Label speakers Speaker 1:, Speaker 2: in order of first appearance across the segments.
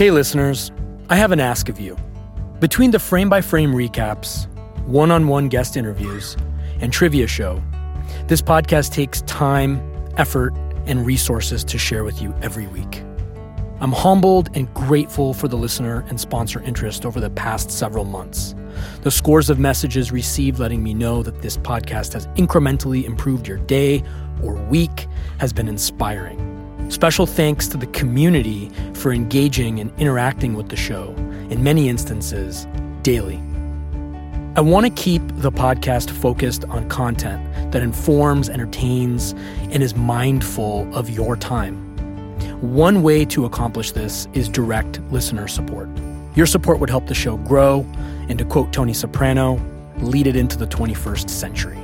Speaker 1: Hey, listeners, I have an ask of you. Between the frame by frame recaps, one on one guest interviews, and trivia show, this podcast takes time, effort, and resources to share with you every week. I'm humbled and grateful for the listener and sponsor interest over the past several months. The scores of messages received letting me know that this podcast has incrementally improved your day or week has been inspiring. Special thanks to the community for engaging and interacting with the show, in many instances, daily. I want to keep the podcast focused on content that informs, entertains, and is mindful of your time. One way to accomplish this is direct listener support. Your support would help the show grow, and to quote Tony Soprano, lead it into the 21st century.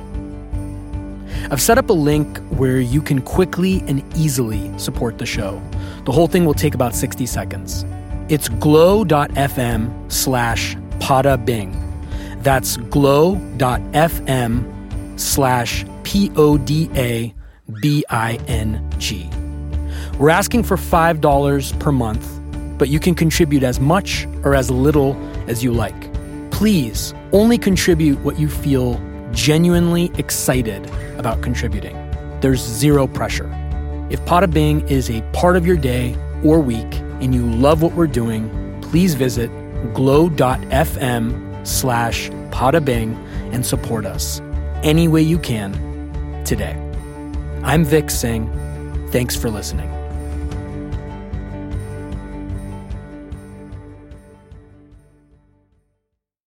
Speaker 1: I've set up a link where you can quickly and easily support the show. The whole thing will take about 60 seconds. It's glow.fm slash podabing. That's glow.fm slash P O D A B I N G. We're asking for $5 per month, but you can contribute as much or as little as you like. Please only contribute what you feel genuinely excited about contributing. There's zero pressure. If Podabing is a part of your day or week and you love what we're doing, please visit glow.fm slash Podabing and support us any way you can today. I'm Vic Singh. Thanks for listening.